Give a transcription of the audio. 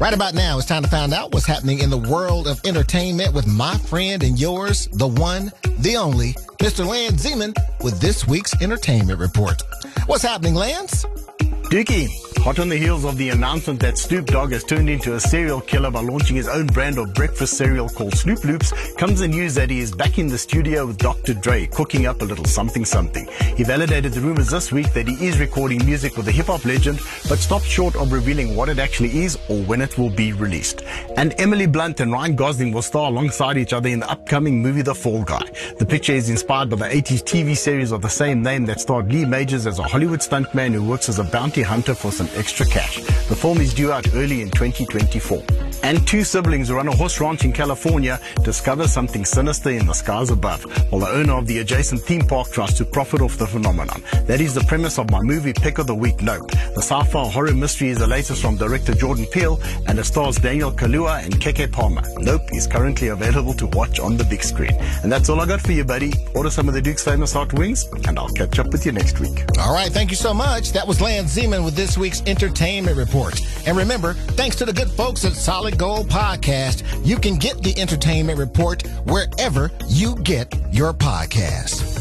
Right about now, it's time to find out what's happening in the world of entertainment with my friend and yours, the one, the only, Mr. Lance Zeman, with this week's entertainment report. What's happening, Lance? Dookie, hot on the heels of the announcement that Snoop Dogg has turned into a serial killer by launching his own brand of breakfast cereal called Snoop Loopz, comes the news that he is back in the studio with Dr. Dre, cooking up a little something something. He validated the rumors this week that he is recording music with the hip hop legend, but stopped short of revealing what it actually is or when it will be released. And Emily Blunt and Ryan Gosling will star alongside each other in the upcoming movie The Fall Guy. The picture is inspired by the 80s TV series of the same name that starred Lee Majors as a Hollywood stuntman who works as a bounty hunter for some extra cash. The form is due out early in 2024. And two siblings who run a horse ranch in California discover something sinister in the skies above, while the owner of the adjacent theme park tries to profit off the phenomenon. That is the premise of my movie Pick of the Week Nope. The sci-fi horror mystery is the latest from director Jordan Peele and it stars Daniel Kaluuya and Keke Palmer. Nope is currently available to watch on the big screen. And that's all I got for you, buddy. Order some of the Duke's famous hot wings and I'll catch up with you next week. All right, thank you so much. That was Lance Zeman with this week's entertainment report. And remember, thanks to the good folks at Solid Gold Podcast, you can get the entertainment report wherever you get your podcasts.